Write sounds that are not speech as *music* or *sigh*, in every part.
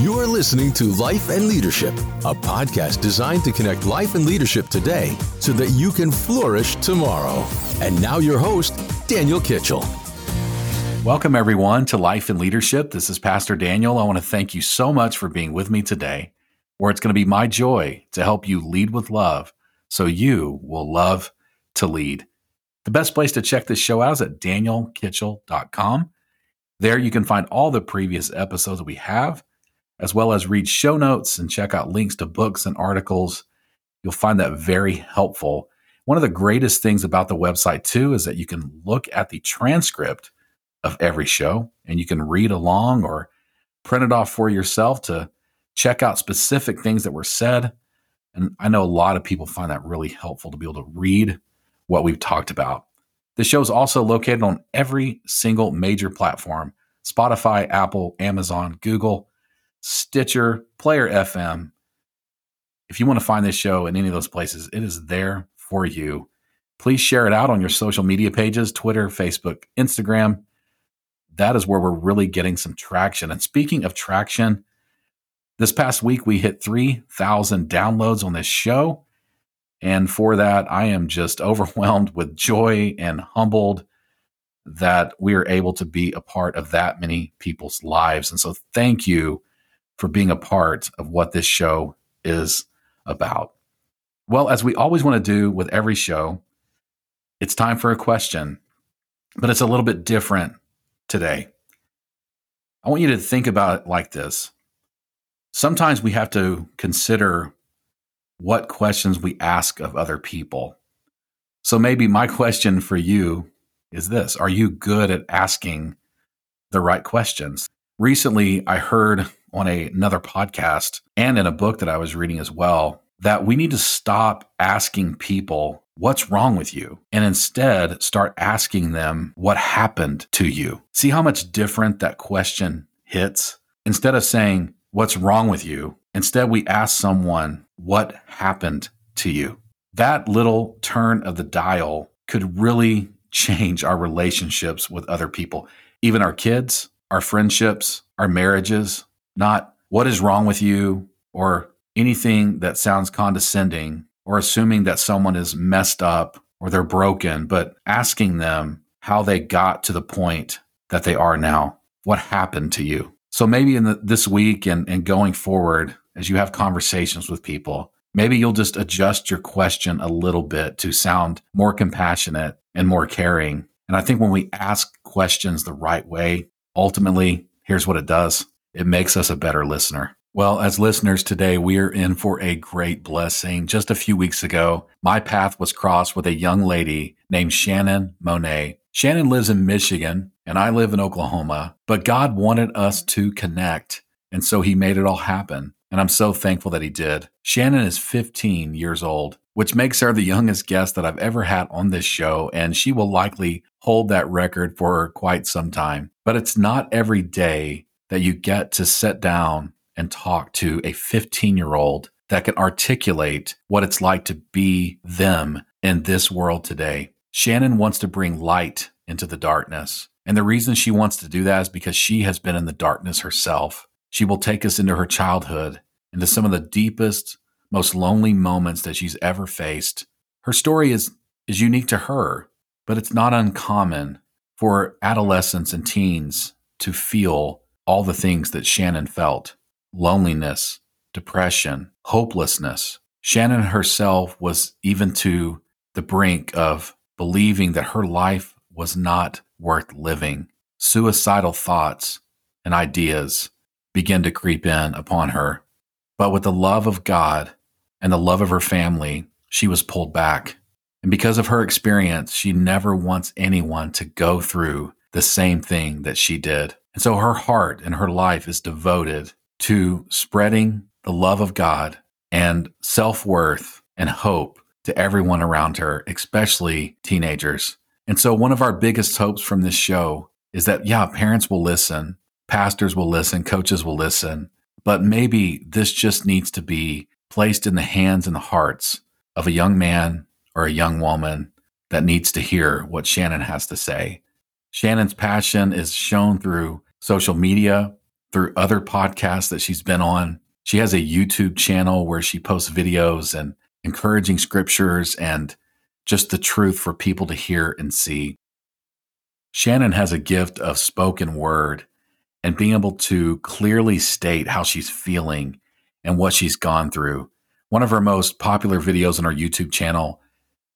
You are listening to Life and Leadership, a podcast designed to connect life and leadership today so that you can flourish tomorrow. And now, your host, Daniel Kitchell. Welcome, everyone, to Life and Leadership. This is Pastor Daniel. I want to thank you so much for being with me today, where it's going to be my joy to help you lead with love so you will love to lead. The best place to check this show out is at danielkitchell.com. There you can find all the previous episodes we have, as well as read show notes and check out links to books and articles. You'll find that very helpful. One of the greatest things about the website, too, is that you can look at the transcript of every show and you can read along or print it off for yourself to check out specific things that were said. And I know a lot of people find that really helpful to be able to read what we've talked about. The show is also located on every single major platform Spotify, Apple, Amazon, Google, Stitcher, Player FM. If you want to find this show in any of those places, it is there for you. Please share it out on your social media pages Twitter, Facebook, Instagram. That is where we're really getting some traction. And speaking of traction, this past week we hit 3,000 downloads on this show. And for that, I am just *laughs* overwhelmed with joy and humbled that we are able to be a part of that many people's lives. And so, thank you for being a part of what this show is about. Well, as we always want to do with every show, it's time for a question, but it's a little bit different today. I want you to think about it like this. Sometimes we have to consider what questions we ask of other people. So maybe my question for you is this Are you good at asking the right questions? Recently, I heard on a, another podcast and in a book that I was reading as well that we need to stop asking people what's wrong with you and instead start asking them what happened to you. See how much different that question hits? Instead of saying, what's wrong with you? Instead, we ask someone, what happened to you? That little turn of the dial could really change our relationships with other people, even our kids, our friendships, our marriages. Not what is wrong with you or anything that sounds condescending or assuming that someone is messed up or they're broken, but asking them how they got to the point that they are now. What happened to you? So maybe in the, this week and, and going forward, as you have conversations with people, maybe you'll just adjust your question a little bit to sound more compassionate and more caring. And I think when we ask questions the right way, ultimately, here's what it does it makes us a better listener. Well, as listeners today, we are in for a great blessing. Just a few weeks ago, my path was crossed with a young lady named Shannon Monet. Shannon lives in Michigan and I live in Oklahoma, but God wanted us to connect. And so he made it all happen. And I'm so thankful that he did. Shannon is 15 years old, which makes her the youngest guest that I've ever had on this show. And she will likely hold that record for quite some time. But it's not every day that you get to sit down and talk to a 15 year old that can articulate what it's like to be them in this world today. Shannon wants to bring light into the darkness. And the reason she wants to do that is because she has been in the darkness herself. She will take us into her childhood, into some of the deepest, most lonely moments that she's ever faced. Her story is, is unique to her, but it's not uncommon for adolescents and teens to feel all the things that Shannon felt loneliness, depression, hopelessness. Shannon herself was even to the brink of believing that her life was not worth living. Suicidal thoughts and ideas began to creep in upon her. But with the love of God and the love of her family, she was pulled back. And because of her experience, she never wants anyone to go through the same thing that she did. And so her heart and her life is devoted to spreading the love of God and self worth and hope to everyone around her, especially teenagers. And so, one of our biggest hopes from this show is that, yeah, parents will listen, pastors will listen, coaches will listen, but maybe this just needs to be placed in the hands and the hearts of a young man or a young woman that needs to hear what Shannon has to say. Shannon's passion is shown through social media, through other podcasts that she's been on. She has a YouTube channel where she posts videos and encouraging scriptures and just the truth for people to hear and see. Shannon has a gift of spoken word and being able to clearly state how she's feeling and what she's gone through. One of her most popular videos on our YouTube channel,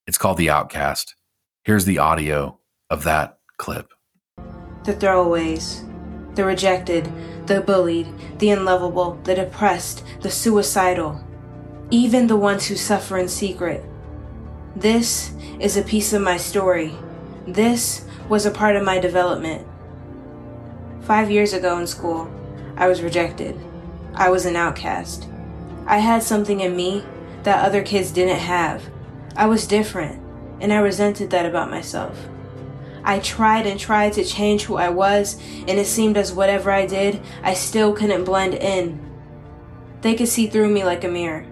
it's called The Outcast. Here's the audio of that clip. The throwaways, the rejected, the bullied, the unlovable, the depressed, the suicidal, even the ones who suffer in secret. This is a piece of my story. This was a part of my development. Five years ago in school, I was rejected. I was an outcast. I had something in me that other kids didn't have. I was different, and I resented that about myself. I tried and tried to change who I was, and it seemed as whatever I did, I still couldn't blend in. They could see through me like a mirror.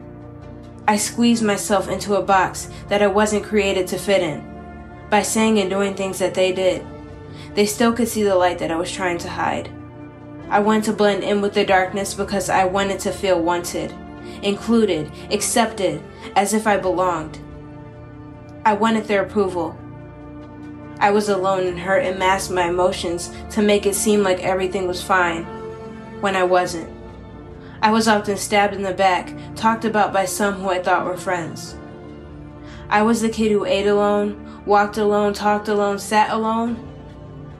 I squeezed myself into a box that I wasn't created to fit in by saying and doing things that they did. They still could see the light that I was trying to hide. I wanted to blend in with the darkness because I wanted to feel wanted, included, accepted, as if I belonged. I wanted their approval. I was alone and hurt and masked my emotions to make it seem like everything was fine when I wasn't. I was often stabbed in the back, talked about by some who I thought were friends. I was the kid who ate alone, walked alone, talked alone, sat alone.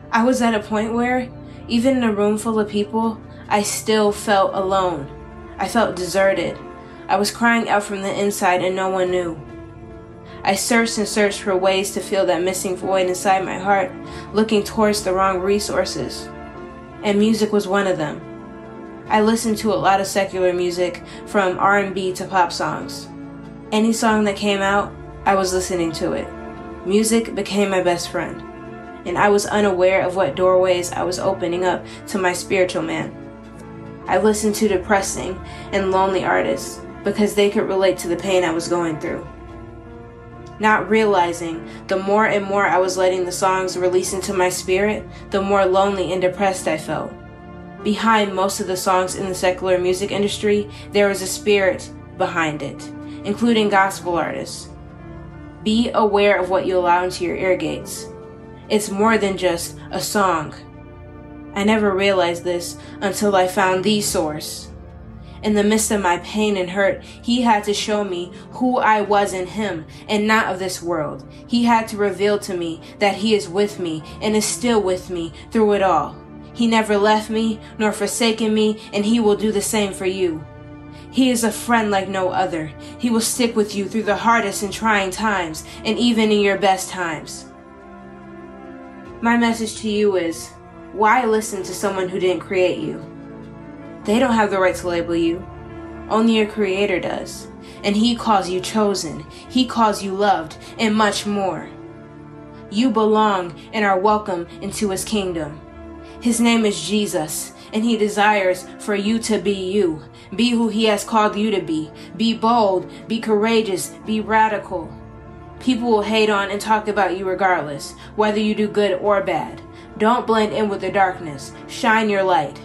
I was at a point where, even in a room full of people, I still felt alone. I felt deserted. I was crying out from the inside and no one knew. I searched and searched for ways to fill that missing void inside my heart, looking towards the wrong resources. And music was one of them. I listened to a lot of secular music, from R&B to pop songs. Any song that came out, I was listening to it. Music became my best friend, and I was unaware of what doorways I was opening up to my spiritual man. I listened to depressing and lonely artists because they could relate to the pain I was going through. Not realizing the more and more I was letting the songs release into my spirit, the more lonely and depressed I felt. Behind most of the songs in the secular music industry, there is a spirit behind it, including gospel artists. Be aware of what you allow into your ear gates. It's more than just a song. I never realized this until I found the source. In the midst of my pain and hurt, he had to show me who I was in him and not of this world. He had to reveal to me that he is with me and is still with me through it all. He never left me nor forsaken me, and he will do the same for you. He is a friend like no other. He will stick with you through the hardest and trying times, and even in your best times. My message to you is why listen to someone who didn't create you? They don't have the right to label you. Only your Creator does. And He calls you chosen, He calls you loved, and much more. You belong and are welcome into His kingdom. His name is Jesus, and He desires for you to be you. Be who He has called you to be. Be bold, be courageous, be radical. People will hate on and talk about you regardless, whether you do good or bad. Don't blend in with the darkness. Shine your light.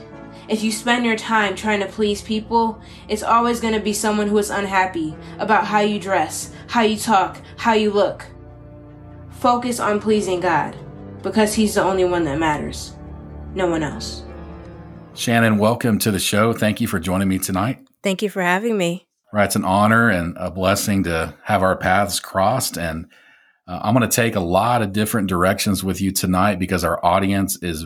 If you spend your time trying to please people, it's always going to be someone who is unhappy about how you dress, how you talk, how you look. Focus on pleasing God because He's the only one that matters no one else. Shannon, welcome to the show. Thank you for joining me tonight. Thank you for having me. Right, it's an honor and a blessing to have our paths crossed. And uh, I'm going to take a lot of different directions with you tonight because our audience is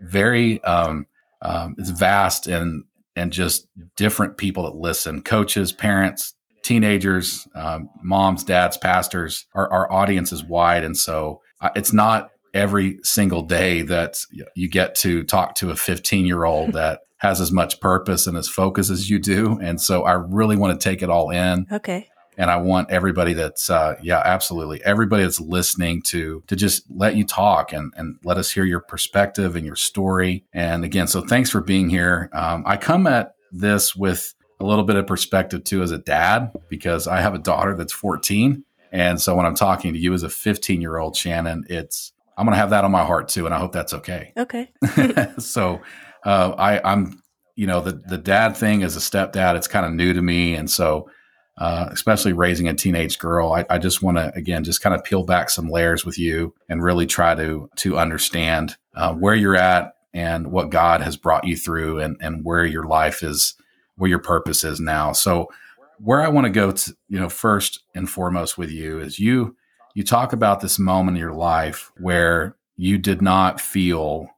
very um, um, it's vast and and just different people that listen, coaches, parents, teenagers, um, moms, dads, pastors. Our, our audience is wide, and so uh, it's not every single day that you get to talk to a 15 year old that has as much purpose and as focus as you do. And so I really want to take it all in. Okay. And I want everybody that's, uh, yeah, absolutely. Everybody that's listening to, to just let you talk and, and let us hear your perspective and your story. And again, so thanks for being here. Um, I come at this with a little bit of perspective too as a dad, because I have a daughter that's 14. And so when I'm talking to you as a 15 year old Shannon, it's, I'm going to have that on my heart too, and I hope that's okay. *laughs* Okay. so, uh, I, I'm, you know, the the dad thing as a stepdad, it's kind of new to me, and so uh, especially raising a teenage girl, I, I just want to again just kind of peel back some layers with you and really try to to understand uh, where you're at and what God has brought you through, and and where your life is, where your purpose is now. So, where I want to go to, you know, first and foremost with you is you you talk about this moment in your life where you did not feel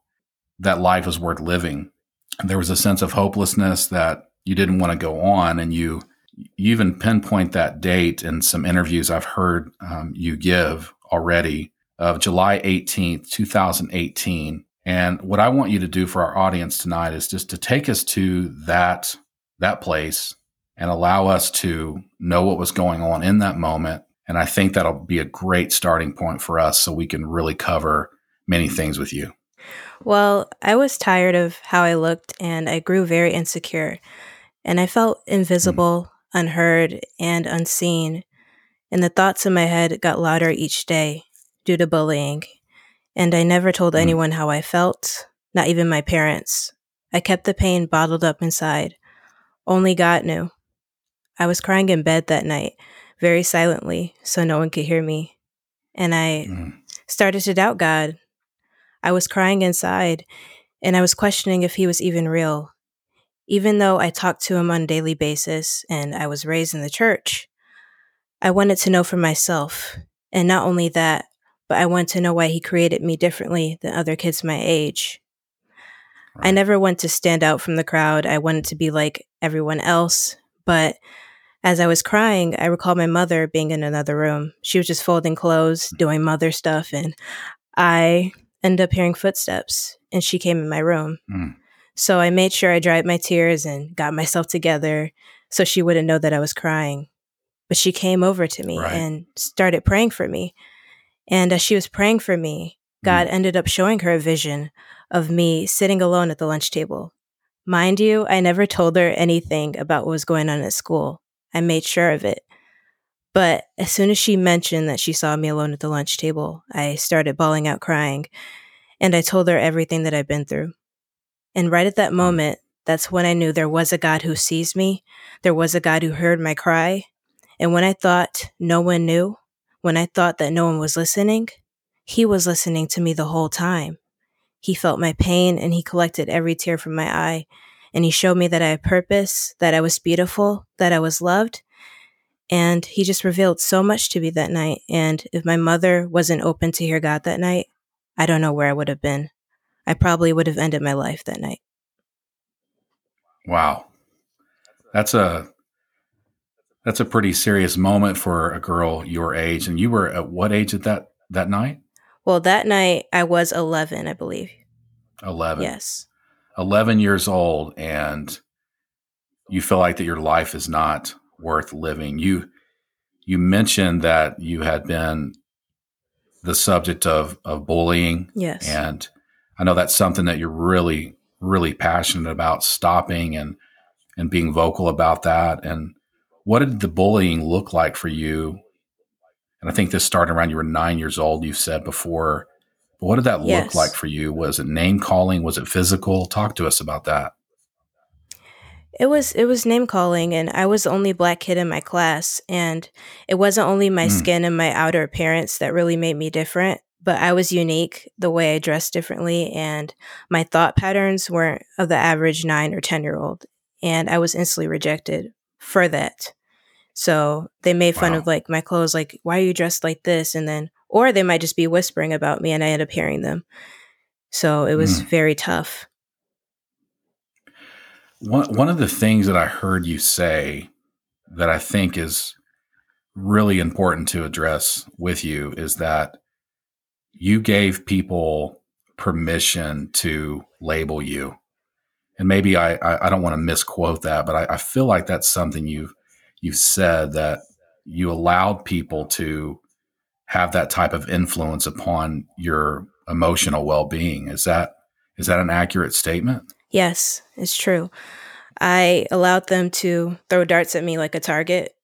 that life was worth living. There was a sense of hopelessness that you didn't want to go on, and you you even pinpoint that date in some interviews I've heard um, you give already of July 18th, 2018. And what I want you to do for our audience tonight is just to take us to that that place and allow us to know what was going on in that moment. And I think that'll be a great starting point for us so we can really cover many things with you. Well, I was tired of how I looked and I grew very insecure. And I felt invisible, mm unheard, and unseen. And the thoughts in my head got louder each day due to bullying. And I never told mm. anyone how I felt, not even my parents. I kept the pain bottled up inside. Only God knew. I was crying in bed that night, very silently, so no one could hear me. And I mm. started to doubt God. I was crying inside, and I was questioning if He was even real, even though I talked to him on a daily basis and I was raised in the church, I wanted to know for myself. And not only that, but I wanted to know why he created me differently than other kids my age. Right. I never wanted to stand out from the crowd. I wanted to be like everyone else. But as I was crying, I recall my mother being in another room. She was just folding clothes, hmm. doing mother stuff, and I ended up hearing footsteps and she came in my room. Mm. So I made sure I dried my tears and got myself together so she wouldn't know that I was crying. But she came over to me right. and started praying for me. And as she was praying for me, God mm. ended up showing her a vision of me sitting alone at the lunch table. Mind you, I never told her anything about what was going on at school. I made sure of it. But as soon as she mentioned that she saw me alone at the lunch table, I started bawling out crying. And I told her everything that I'd been through. And right at that moment, that's when I knew there was a God who sees me. There was a God who heard my cry. And when I thought no one knew, when I thought that no one was listening, he was listening to me the whole time. He felt my pain and he collected every tear from my eye. And he showed me that I had purpose, that I was beautiful, that I was loved. And he just revealed so much to me that night. And if my mother wasn't open to hear God that night, I don't know where I would have been. I probably would have ended my life that night. Wow. That's a that's a pretty serious moment for a girl your age and you were at what age at that that night? Well, that night I was 11, I believe. 11. Yes. 11 years old and you feel like that your life is not worth living. You you mentioned that you had been the subject of of bullying. Yes. And I know that's something that you're really, really passionate about stopping and and being vocal about that. And what did the bullying look like for you? And I think this started around you were nine years old. You said before. But what did that yes. look like for you? Was it name calling? Was it physical? Talk to us about that. It was it was name calling and I was the only black kid in my class and it wasn't only my mm. skin and my outer appearance that really made me different but I was unique the way I dressed differently, and my thought patterns weren't of the average nine or 10 year old. And I was instantly rejected for that. So they made fun wow. of like my clothes, like, why are you dressed like this? And then, or they might just be whispering about me and I end up hearing them. So it was mm. very tough. One, one of the things that I heard you say that I think is really important to address with you is that you gave people permission to label you. And maybe I, I, I don't want to misquote that, but I, I feel like that's something you've, you've said that you allowed people to have that type of influence upon your emotional well-being. Is that, is that an accurate statement? Yes, it's true. I allowed them to throw darts at me like a target.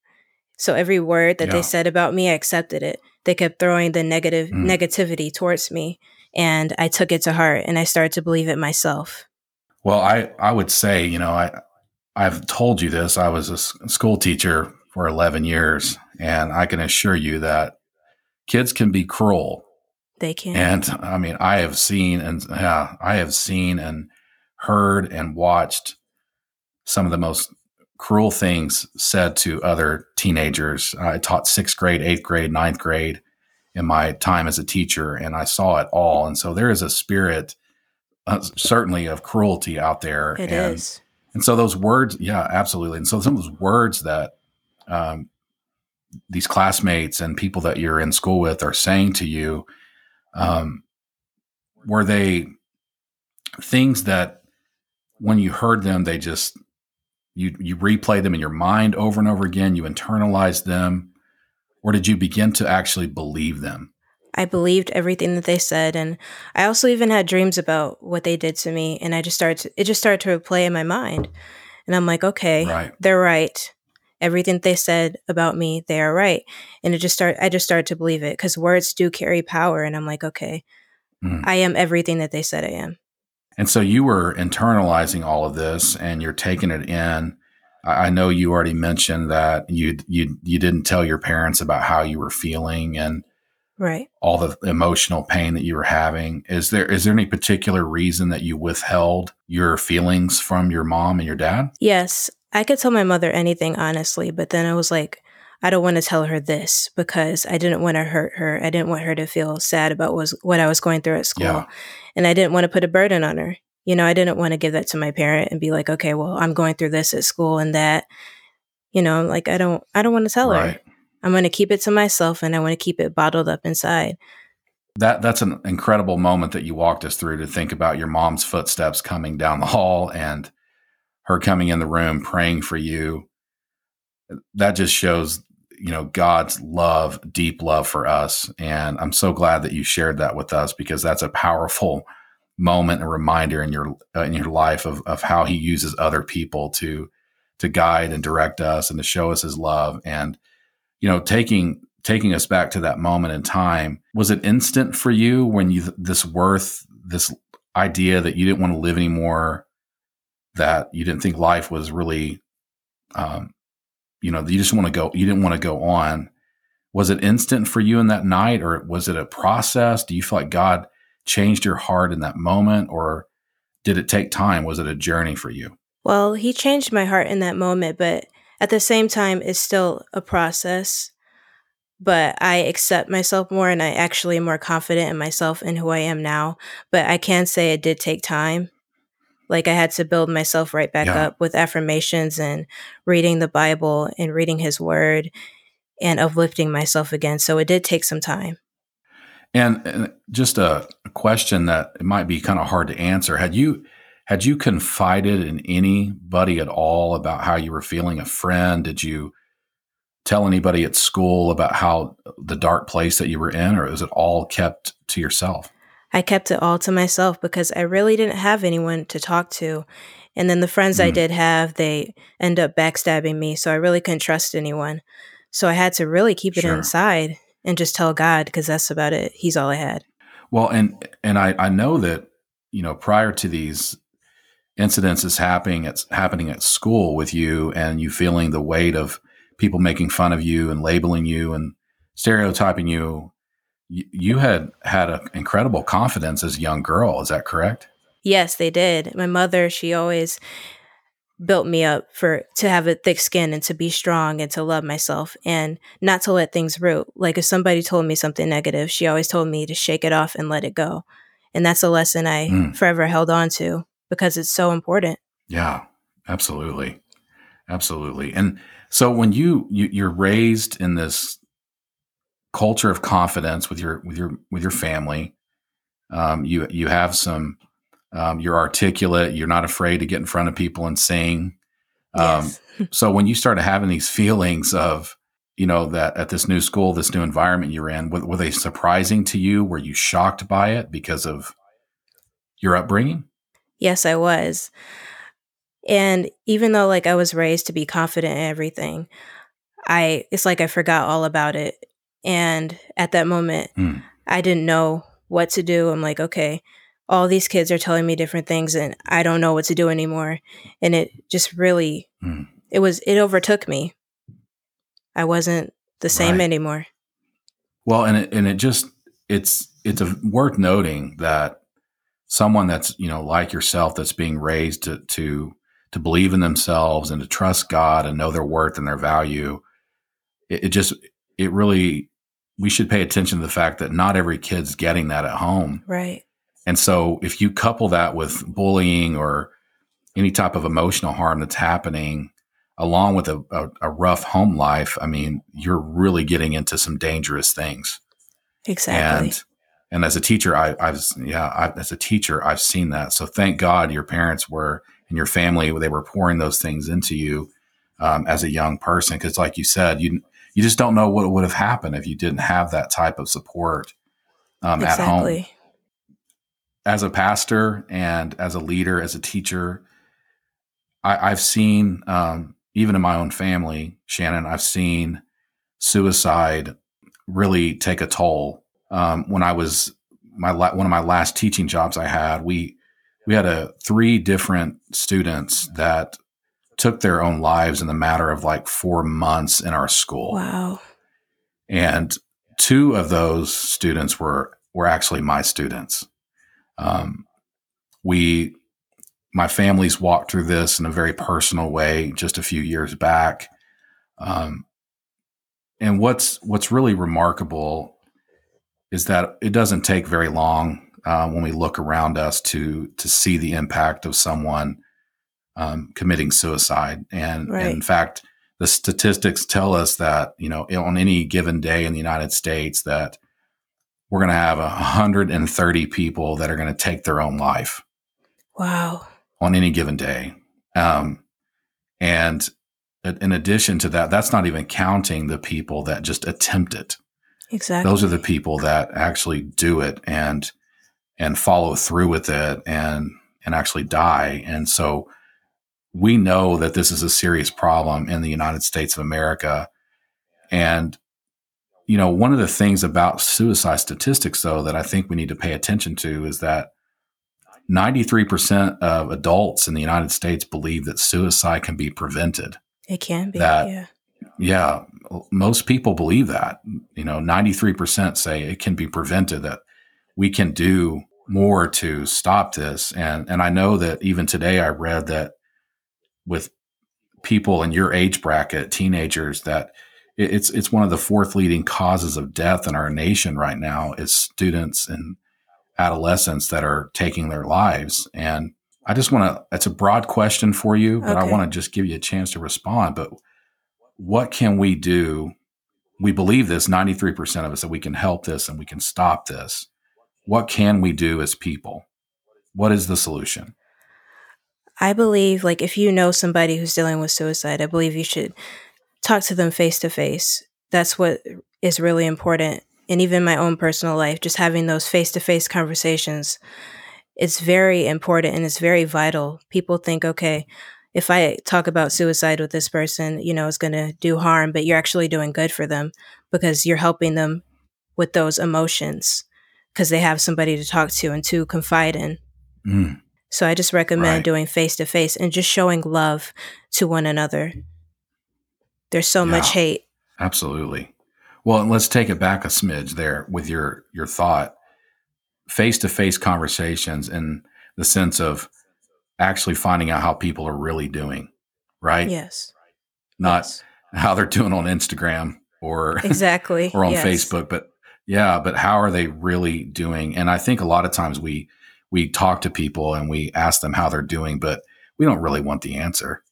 So every word that yeah. they said about me, I accepted it they kept throwing the negative mm. negativity towards me and I took it to heart and I started to believe it myself. Well, I, I would say, you know, I, I've told you this. I was a school teacher for 11 years, and I can assure you that kids can be cruel. They can. And I mean, I have seen and yeah, I have seen and heard and watched some of the most cruel things said to other teenagers. I taught sixth grade, eighth grade, ninth grade in my time as a teacher, and I saw it all. And so there is a spirit, uh, certainly, of cruelty out there. It and, is. and so those words, yeah, absolutely. And so some of those words that um, these classmates and people that you're in school with are saying to you, um, were they things that when you heard them, they just you you replay them in your mind over and over again, you internalize them, or did you begin to actually believe them? I believed everything that they said and I also even had dreams about what they did to me and I just started to, it just started to replay in my mind. And I'm like, okay, Right. they're right. Everything they said about me, they are right. And it just started I just started to believe it cuz words do carry power and I'm like, okay, Mhm. I am everything that they said I am. And so you were internalizing all of this and you're taking it in. I I know you already mentioned that you you you didn't tell your parents about how you were feeling and Right. all the emotional pain that you were having. Is there is there any particular reason that you withheld your feelings from your mom and your dad? Yes, I could tell my mother anything honestly, but then I was like, I don't want to tell her this because I didn't want to hurt her. I didn't want her to feel sad about was what I was going through at school. Yeah. And I didn't want to put a burden on her. You know, I didn't want to give that to my parent and be like, okay, well, I'm going through this at school and that. You know, like I don't I don't want to tell her. I'm going to keep it to myself and I want to keep it bottled up inside. That that's an incredible moment that you walked us through to think about your mom's footsteps coming down the hall and her coming in the room praying for you. That just shows, you know, God's love, deep love for us. And I'm so glad that you shared that with us because that's a powerful moment and reminder in your uh, in your life of of how he uses other people to to guide and direct us and to show us his love and you know taking taking us back to that moment in time was it instant for you when you this worth this idea that you didn't want to live anymore that you didn't think life was really um you know you just want to go you didn't want to go on was it instant for you in that night or was it a process do you feel like god changed your heart in that moment or did it take time was it a journey for you Well, he changed my heart in that moment, but at the same time, it's still a process. But I accept myself more and I actually am more confident in myself and who I am now. But I can say it did take time. Like I had to build myself right back Yeah. up with affirmations and reading the Bible and reading his word and uplifting myself again. So it did take some time. And, and just a, a question that it might be kind of hard to answer. Had you had you confided in anybody at all about how you were feeling? A friend? Did you tell anybody at school about how the dark place that you were in, or is it all kept to yourself? I kept it all to myself because I really didn't have anyone to talk to. And then the friends I Mm. did have, they end up backstabbing me. So I really couldn't trust anyone. So I had to really keep it Sure. inside and just tell God because that's about it. He's all I had. Well, and and I, I know that you know prior to these incidences happening at happening at school with you, and you feeling the weight of people making fun of you and labeling you and stereotyping you, you, had had an incredible confidence as a young girl. Is that correct? Yes, they did. My mother, she always built me up for to have a thick skin and to be strong and to love myself and not to let things root. Like if somebody told me something negative, she always told me to shake it off and let it go. And that's a lesson I Mm. forever held on to because it's so important. Yeah, absolutely, absolutely. And so when you, you you're raised in this culture of confidence with your with your with your family, um, you you have some. Um, you're articulate. You're not afraid to get in front of people and sing. Um, yes. *laughs* So when you started having these feelings of, you know, that at this new school, this new environment you're in, were, were they surprising to you? Were you shocked by it because of your upbringing? Yes, I was. And even though like I was raised to be confident in everything, I it's like I forgot all about it. And at that moment, Hmm. I didn't know what to do. I'm like, okay, all these kids are telling me different things and I don't know what to do anymore. And it just really, mm. it was, it overtook me. I wasn't the same right. anymore. Well, and it, and it just, it's, it's a, worth noting that someone that's, you know, like yourself, that's being raised to, to, to believe in themselves and to trust God and know their worth and their value. It, it just, it really, we should pay attention to the fact that not every kid's getting that at home. Right. And so if you couple that with bullying or any type of emotional harm that's happening, along with a, a, a, rough home life, I mean, you're really getting into some dangerous things. Exactly. And and as a teacher, I, I was yeah, I, as a teacher, I've seen that. So thank God your parents were and your family they were pouring those things into you um, as a young person. Because like you said, you you just don't know what would have happened if you didn't have that type of support um, exactly. at home as a pastor and as a leader, as a teacher, I, have seen, um, even in my own family, Shannon, I've seen suicide really take a toll. Um, when I was my one of my last teaching jobs I had, we we had a three different students that took their own lives in the matter of like four months in our school. Wow! And two of those students were were actually my students. Um, we, my family's walked through this in a very personal way just a few years back. Um, and what's what's really remarkable is that it doesn't take very long uh, when we look around us to to see the impact of someone um, committing suicide. And, right. and, in fact, the statistics tell us that you know on any given day in the United States that we're going to have 130 people that are going to take their own life. Wow. On any given day. Um, and in addition to that, that's not even counting the people that just attempt it. Exactly. Those are the people that actually do it and and follow through with it and and actually die. And so we know that this is a serious problem in the United States of America. And you know, one of the things about suicide statistics, though, that I think we need to pay attention to is that 93% of adults in the United States believe that suicide can be prevented. It can be. That, yeah. Yeah. Most people believe that. You know, 93% say it can be prevented, that we can do more to stop this. And, and I know that even today I read that with people in your age bracket, teenagers, that it's it's one of the fourth leading causes of death in our nation right now is students and adolescents that are taking their lives. And i just want to it's a broad question for you but okay. i want to just give you a chance to respond. But what can we do? We believe this 93% of us that we can help this and we can stop this. What can we do as people? What is the solution i believe like if you know somebody who's dealing with suicide i believe you should talk to them face to face. That's what is really important. And even my own personal life, just having those face to face conversations, it's very important and it's very vital. People think, okay, if I talk about suicide with this person, you know, it's going to do harm, but you're actually doing good for them because you're helping them with those emotions because they have somebody to talk to and to confide in. Mm. So I just recommend right. doing face to face and just showing love to one another. There's so yeah, much hate. Absolutely. Well, let's take it back a smidge there with your your thought. Face to face conversations in the sense of actually finding out how people are really doing, right? Yes. Not yes. how they're doing on Instagram or exactly *laughs* or on yes. Facebook, but yeah, but how are they really doing? And I think a lot of times we we talk to people and we ask them how they're doing, but we don't really want the answer.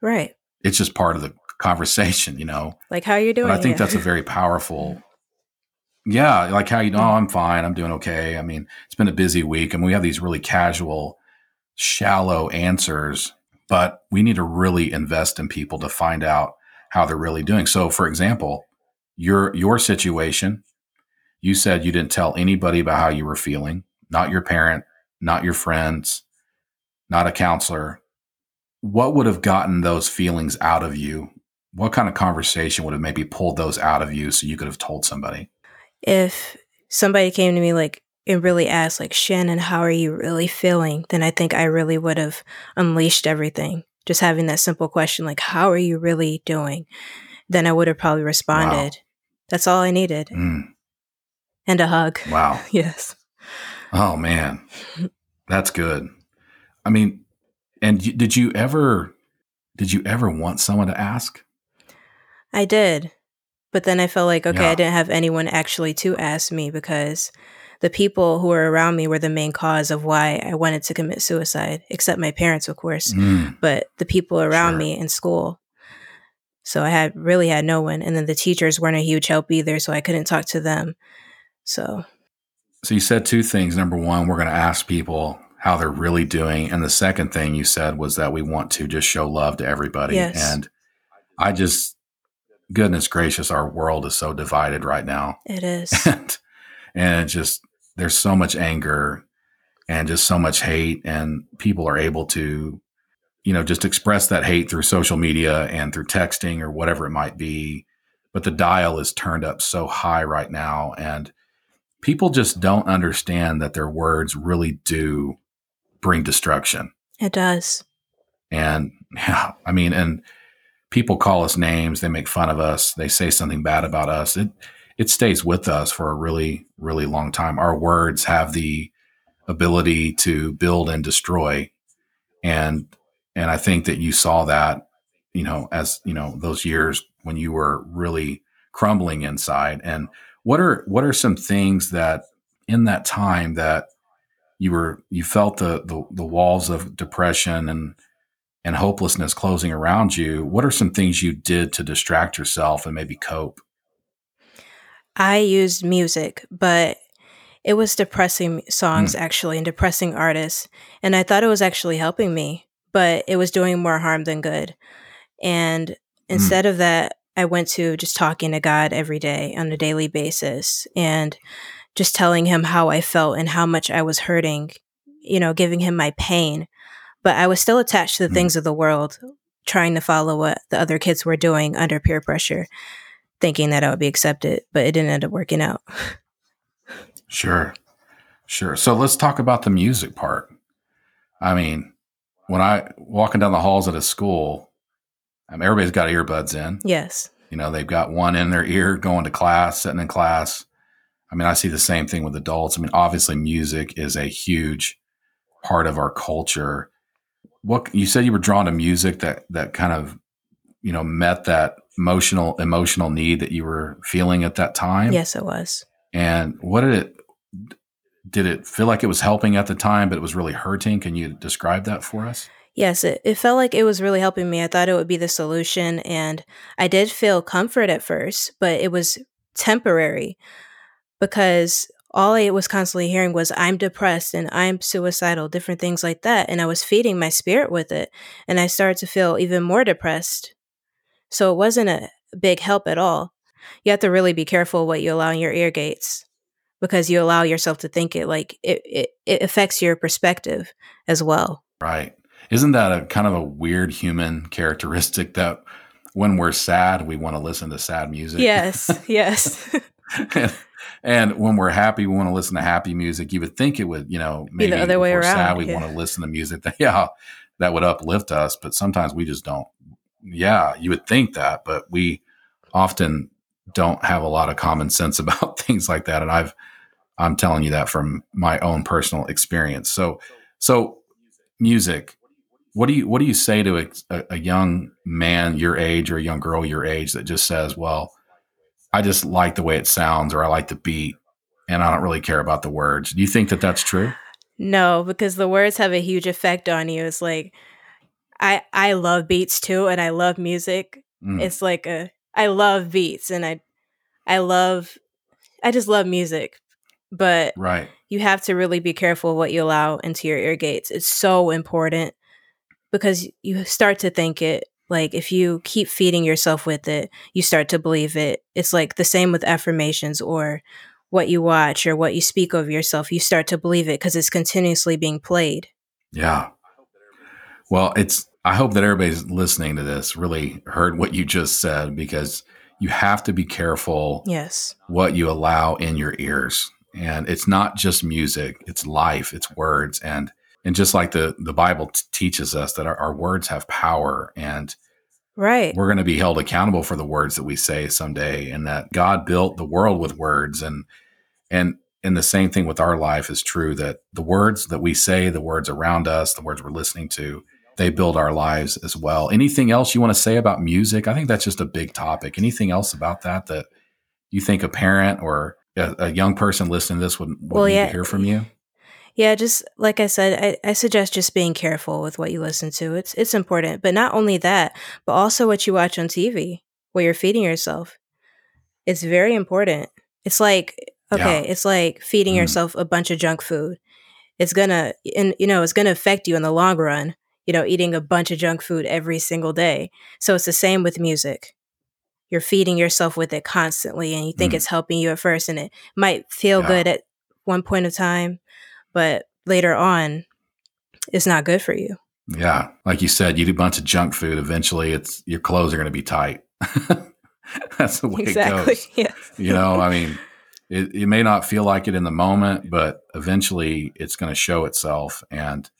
Right. It's just part of the conversation, you know. Like how you doing? But I think that's a very powerful Yeah, like how you know, oh, I'm fine, I'm doing okay. I mean, it's been a busy week and we have these really casual, shallow answers, but we need to really invest in people to find out how they're really doing. So for example, your your situation, you said you didn't tell anybody about how you were feeling, not your parent, not your friends, not a counselor. What would have gotten those feelings out of you what kind of conversation would have maybe pulled those out of you so you could have told somebody? If somebody came to me like, and really asked, like, Shannon, how are you really feeling? Then I think I really would have unleashed everything. Just having that simple question, like, how are you really doing? Then I would have probably responded. Wow. That's all I needed. Mm. And a hug. Wow. *laughs* yes. Oh, man. That's good. I mean, and did you ever, did you ever want someone to ask? I did. But then I felt like, okay, yeah. I didn't have anyone actually to ask me because the people who were around me were the main cause of why I wanted to commit suicide, except my parents, of course, mm. but the people around sure. me in school. So I had really had no one. And then the teachers weren't a huge help either. So I couldn't talk to them. So. So you said two things. Number one, we're going to ask people how they're really doing. And the second thing you said was that we want to just show love to everybody. Yes. And I just, goodness gracious, our world is so divided right now. It is. *laughs* And, and it just, there's so much anger and just so much hate and people are able to you know just express that hate through social media and through texting or whatever it might be but the dial is turned up so high right now and people just don't understand that their words really do bring destruction it does and yeah i mean and people call us names they make fun of us they say something bad about us it it stays with us for a really, really long time. Our words have the ability to build and destroy. And, and I think that you saw that, you know, as, you know, those years when you were really crumbling inside. And what are, what are some things that in that time that you were, you felt the, the, the walls of depression and, and hopelessness closing around you? What are some things you did to distract yourself and maybe cope? I used music, but it was depressing songs mm. actually and depressing artists. And I thought it was actually helping me, but it was doing more harm than good. And mm. instead of that, I went to just talking to God every day on a daily basis and just telling him how I felt and how much I was hurting, you know, giving him my pain. But I was still attached to the mm. things of the world, trying to follow what the other kids were doing under peer pressure thinking that I would be accepted, but it didn't end up working out. sure. Sure. So let's talk about the music part. I mean, when I walking down the halls at a school, Mean, everybody's got earbuds in. Yes. You know, they've got one in their ear going to class, sitting in class. I mean, I see the same thing with adults. I mean, obviously music is a huge part of our culture. What you said you were drawn to music that that kind of, you know, met that emotional emotional need that you were feeling at that time? Yes, it was. And what did it did it feel like it was helping at the time, but it was really hurting? Can you describe that for us? Yes, it, it felt like it was really helping me. I thought it would be the solution. And I did feel comfort at first, but it was temporary because all I was constantly hearing was, I'm depressed and I'm suicidal, different things like that. And I was feeding my spirit with it. And I started to feel even more depressed so it wasn't a big help at all. You have to really be careful what you allow in your ear gates because you allow yourself to think it like it, it, it affects your perspective as well. Right. Isn't that a kind of a weird human characteristic that when we're sad, we want to listen to sad music? Yes. *laughs* Yes. and, and, when we're happy, we want to listen to happy music. You would think it would, you know, maybe Be the other way around. Sad, we yeah. want to listen to music that, *laughs* yeah, that would uplift us, but sometimes we just don't yeah, you would think that, but we often don't have a lot of common sense *laughs* about things like that. And I've, I'm telling you that from my own personal experience. So, so music, what do you, what do you say to a, a young man your age or a young girl your age that just says, well, I just like the way it sounds or I like the beat and I don't really care about the words. Do you think that that's true? No, because the words have a huge effect on you. It's like I I love beats too, and I love music. Mm. It's like a I love beats, and I I love I just love music. But right, you have to really be careful what you allow into your ear gates. It's so important because you start to think it. Like if you keep feeding yourself with it, you start to believe it. It's like the same with affirmations or what you watch or what you speak of yourself. You start to believe it because it's continuously being played. Yeah. Well, it's I hope that everybody's listening to this really heard what you just said because you have to be careful yes what you allow in your ears and it's not just music; it's life, it's words, and and just like the the Bible t- teaches us that our, our words have power and Right. we're going to be held accountable for the words that we say someday and that god built the world with words and and and the same thing with our life is true that the words that we say the words around us the words we're listening to they build our lives as well anything else you want to say about music i think that's just a big topic anything else about that that you think a parent or a, a young person listening to this would, would Well, need yeah. to hear from you Yeah, just like I said, I, I suggest just being careful with what you listen to. It's it's important, but not only that, but also what you watch on TV, where you're feeding yourself. It's very important. It's like okay, it's like feeding Mm. yourself a bunch of junk food. It's gonna and you know it's gonna affect you in the long run. You know, eating a bunch of junk food every single day. So it's the same with music. You're feeding yourself with it constantly, and you think Mm. it's helping you at first, and it might feel Yeah. good at one point of time, but later on, it's not good for you. Yeah, like you said, you eat a bunch of junk food. Eventually, it's your clothes are going to be tight. *laughs* That's the way exactly. it goes. Yeah. You know, I mean, it, it may not feel like it in the moment, but eventually, it's going to show itself. And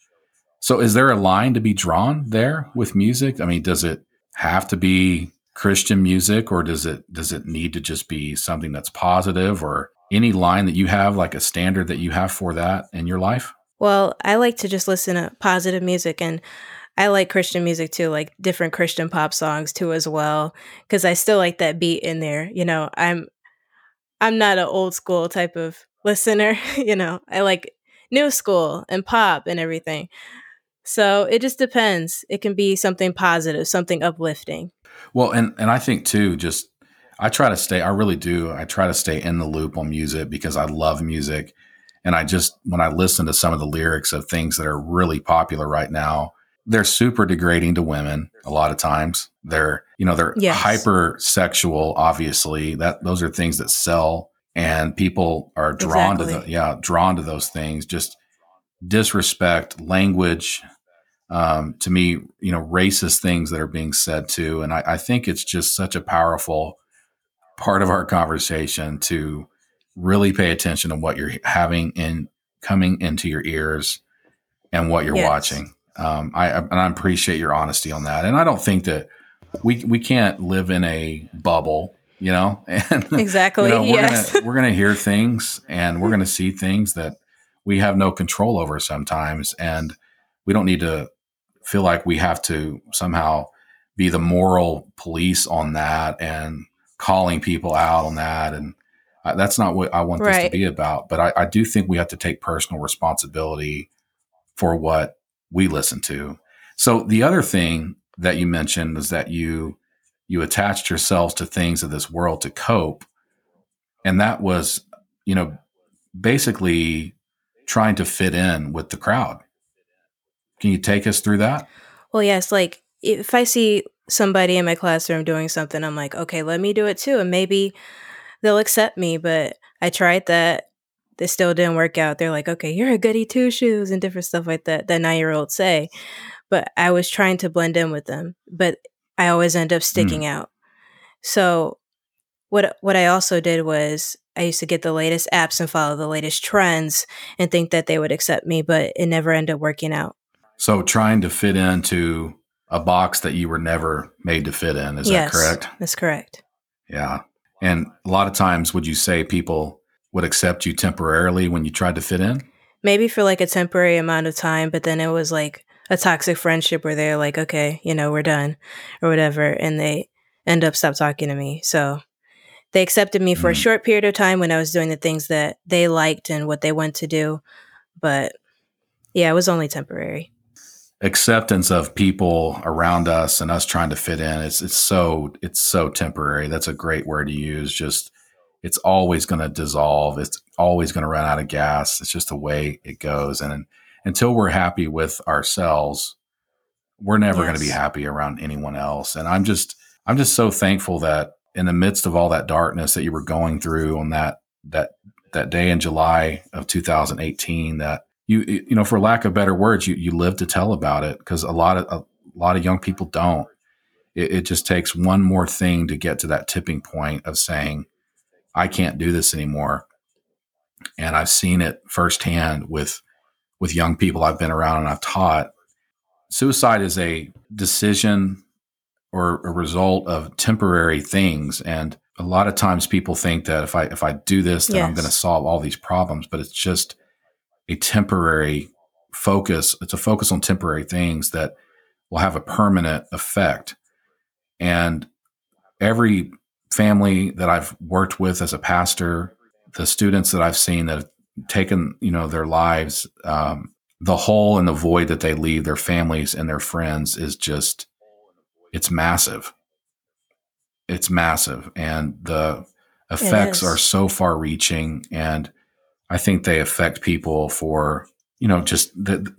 so, is there a line to be drawn there with music? I mean, does it have to be Christian music, or does it does it need to just be something that's positive, or any line that you have, like a standard that you have for that in your life? Well, I like to just listen to positive music and I like Christian music too, like different Christian pop songs too as well cuz I still like that beat in there. You know, I'm I'm not an old school type of listener, *laughs* you know. I like new school and pop and everything. So, it just depends. It can be something positive, something uplifting. Well, and and I think too, just I try to stay. I really do. I try to stay in the loop on music because I love music, and I just when I listen to some of the lyrics of things that are really popular right now, they're super degrading to women. A lot of times, they're you know they're Yes. hyper sexual. Obviously, that those are things that sell, and people are drawn to the yeah drawn to those things. Just disrespect, language, um, to me, you know, racist things that are being said too. And I, I think it's just such a powerful part of our conversation to really pay attention to what you're having in coming into your ears and what you're Yes. watching. Um, I and I appreciate your honesty on that. And I don't think that we we can't live in a bubble, you know. *laughs* And Exactly. you know, we're yes. gonna we're gonna hear things and we're gonna see things that we have no control over sometimes, and we don't need to feel like we have to somehow be the moral police on that and calling people out on that and uh, that's not what I want this to be about. But I, I do think we have to take personal responsibility for what we listen to. So the other thing that you mentioned is that you you attached yourselves to things of this world to cope, and that was you know basically trying to fit in with the crowd. Can you take us through that? Well, yes, like if I see somebody in my classroom doing something, I'm like, okay, let me do it too. And maybe they'll accept me. But I tried that. They still didn't work out. They're like, okay, you're a goody two shoes and different stuff like that that nine year olds say. But I was trying to blend in with them. But I always end up sticking mm. out. So what what I also did was I used to get the latest apps and follow the latest trends and think that they would accept me, but it never ended up working out. So trying to fit into a box that you were never made to fit in. Is yes, that correct? That's correct. Yeah. And a lot of times, would you say people would accept you temporarily when you tried to fit in? maybe for like a temporary amount of time, but then it was like a toxic friendship where they're like, okay, you know, we're done or whatever. And they end up stop talking to me. So they accepted me for a Mm. short period of time when I was doing the things that they liked and what they went to do. But yeah, it was only temporary. Acceptance of people around us and us trying to fit in. It's it's so it's so temporary. That's a great word to use. Just it's always going to dissolve. It's always going to run out of gas. It's just the way it goes. And until we're happy with ourselves, we're never going to be happy around anyone else. And I'm just I'm just so thankful that in the midst of all that darkness that you were going through on that that that day in July of 2018 that you you know for lack of better words you you live to tell about it because a lot of a lot of young people don't it, it just takes one more thing to get to that tipping point of saying I can't do this anymore and I've seen it firsthand with with young people I've been around and I've taught. Suicide is a decision or a result of temporary things and a lot of times people think that if I if I do this then yes. I'm going to solve all these problems but it's just a temporary focus it's a focus on temporary things that will have a permanent effect. And every family that I've worked with as a pastor the students that I've seen that have taken you know their lives um, the hole and the void that they leave their families and their friends is just it's massive. It's massive. And the effects are so far reaching and i think they affect people for you know just the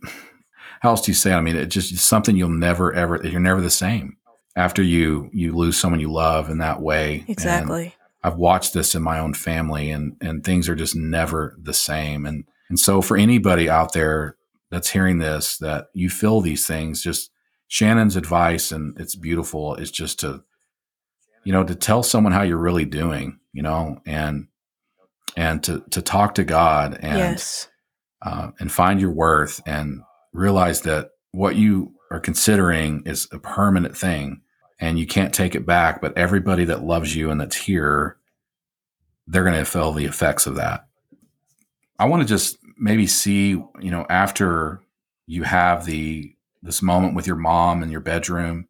how else do you say it? i mean it just something you'll never ever you're never the same after you you lose someone you love in that way. Exactly. And i've watched this in my own family and and things are just never the same. And and so for anybody out there that's hearing this that you feel these things just shannon's advice and it's beautiful is just to you know, to tell someone how you're really doing, you know, and and to to talk to God and yes. uh, and find your worth and realize that what you are considering is a permanent thing and you can't take it back. But everybody that loves you and that's here, they're going to feel the effects of that. I want to just maybe see, you know, after you have the this moment with your mom in your bedroom,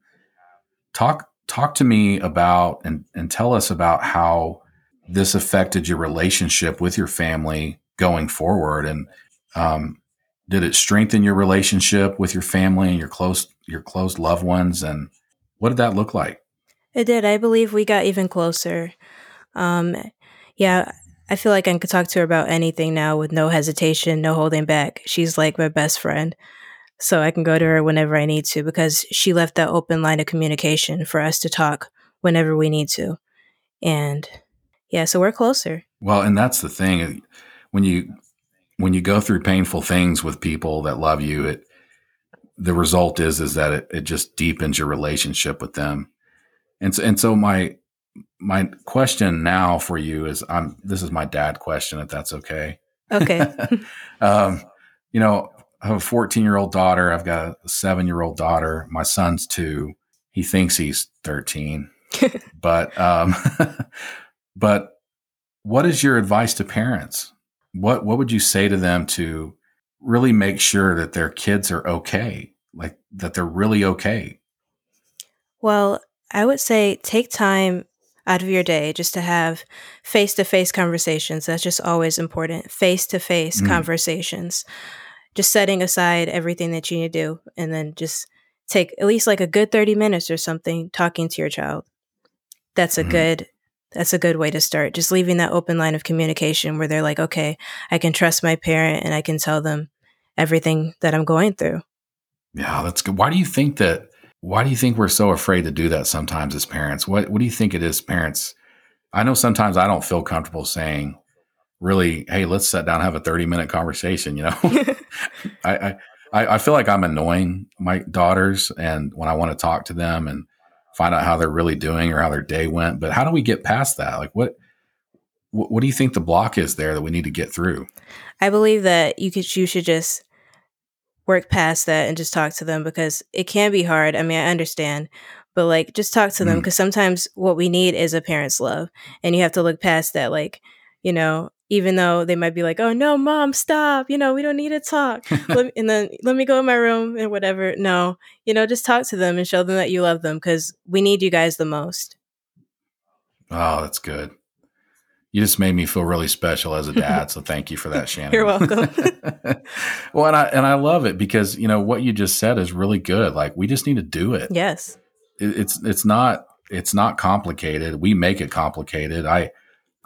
talk talk to me about and, and tell us about how this affected your relationship with your family going forward? And um, did it strengthen your relationship with your family and your close your close loved ones? And what did that look like? It did. I believe we got even closer. Um, yeah i feel like i could talk to her about anything now with no hesitation no holding back. She's like my best friend. So I can go to her whenever I need to because she left that open line of communication for us to talk whenever we need to. And yeah, so we're closer. Well, and that's the thing when you when you go through painful things with people that love you, it the result is is that it, it just deepens your relationship with them. And so, and so my my question now for you is I'm this is my dad question if that's okay. Okay. *laughs* *laughs* um, you know, I have a 14 year old daughter. I've got a seven year old daughter. My son's two. He thinks he's 13. *laughs* but, um, but what is your advice to parents? What, what would you say to them to really make sure that their kids are okay? Like that they're really okay? Well, I would say take time out of your day just to have face to face conversations. That's just always important. Face to face conversations just setting aside everything that you need to do and then just take at least like a good 30 minutes or something talking to your child. That's a mm-hmm. good that's a good way to start. Just leaving that open line of communication where they're like, okay, I can trust my parent and I can tell them everything that I'm going through. Yeah, that's good. Why do you think that why do you think we're so afraid to do that sometimes as parents? What what do you think it is parents? I know sometimes I don't feel comfortable saying, really, hey, let's sit down and have a 30 minute conversation, you know? *laughs* *laughs* I, I, I feel like I'm annoying my daughters and when I want to talk to them and find out how they're really doing or how their day went. But how do we get past that? Like what what, what do you think the block is there that we need to get through? I believe that you could you should just work past that and just talk to them because it can be hard. I mean, I understand, but like just talk to them because mm. sometimes what we need is a parent's love and you have to look past that like you know even though they might be like, "Oh no, mom, stop! You know, we don't need to talk." me, and then let me go in my room and whatever. No, you know, just talk to them and show them that you love them because we need you guys the most. Oh, that's good. You just made me feel really special as a dad, so thank you for that, *laughs* Shannon. You're welcome. *laughs* well, and I and I love it because you know what you just said is really good. Like we just need to do it. Yes. It, it's it's not it's not complicated. We make it complicated. I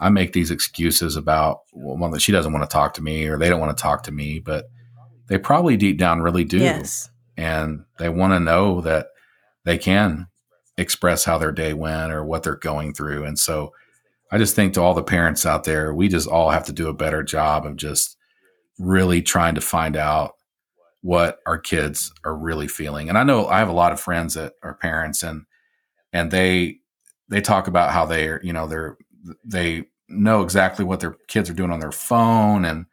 I make these excuses about well, that she doesn't want to talk to me or they don't want to talk to me, but they probably deep down really do. Yes. And they want to know that they can express how their day went or what they're going through. And so I just think to all the parents out there, we just all have to do a better job of just really trying to find out what our kids are really feeling. And I know I have a lot of friends that are parents and and they they talk about how they're, you know, they're they know exactly what their kids are doing on their phone and